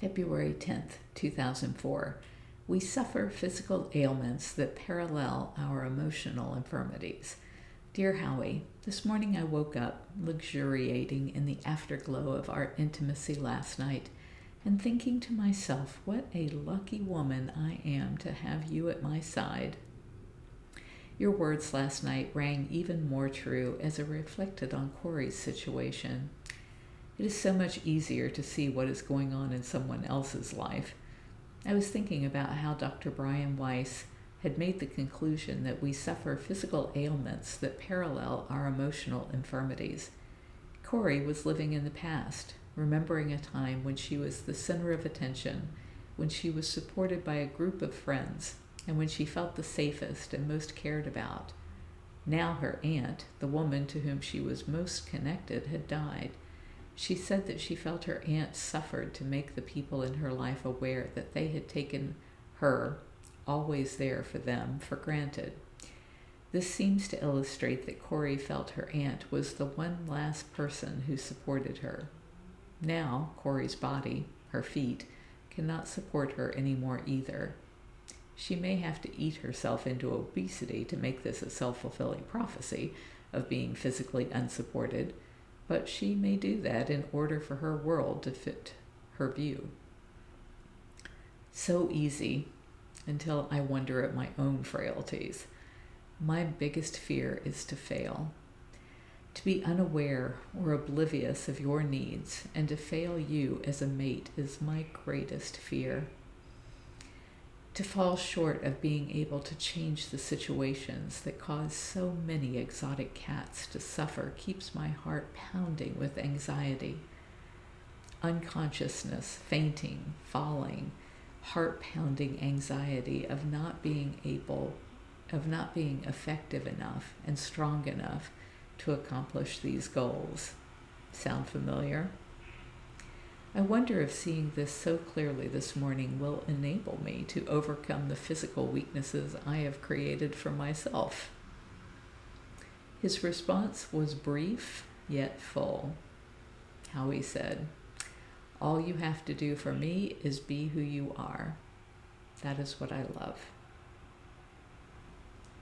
February 10th, 2004. We suffer physical ailments that parallel our emotional infirmities. Dear Howie, this morning I woke up luxuriating in the afterglow of our intimacy last night and thinking to myself, what a lucky woman I am to have you at my side. Your words last night rang even more true as I reflected on Corey's situation. It is so much easier to see what is going on in someone else's life. I was thinking about how Dr. Brian Weiss had made the conclusion that we suffer physical ailments that parallel our emotional infirmities. Corey was living in the past, remembering a time when she was the center of attention, when she was supported by a group of friends, and when she felt the safest and most cared about. Now her aunt, the woman to whom she was most connected, had died she said that she felt her aunt suffered to make the people in her life aware that they had taken her, always there for them, for granted. This seems to illustrate that Corey felt her aunt was the one last person who supported her. Now, Corey's body, her feet, cannot support her anymore either. She may have to eat herself into obesity to make this a self fulfilling prophecy of being physically unsupported but she may do that in order for her world to fit her view. So easy until I wonder at my own frailties. My biggest fear is to fail. To be unaware or oblivious of your needs and to fail you as a mate is my greatest fear to fall short of being able to change the situations that cause so many exotic cats to suffer keeps my heart pounding with anxiety. Unconsciousness, fainting, falling, heart pounding anxiety of not being able, of not being effective enough and strong enough to accomplish these goals. Sound familiar? I wonder if seeing this so clearly this morning will enable me to overcome the physical weaknesses I have created for myself. His response was brief yet full. Howie said, All you have to do for me is be who you are. That is what I love.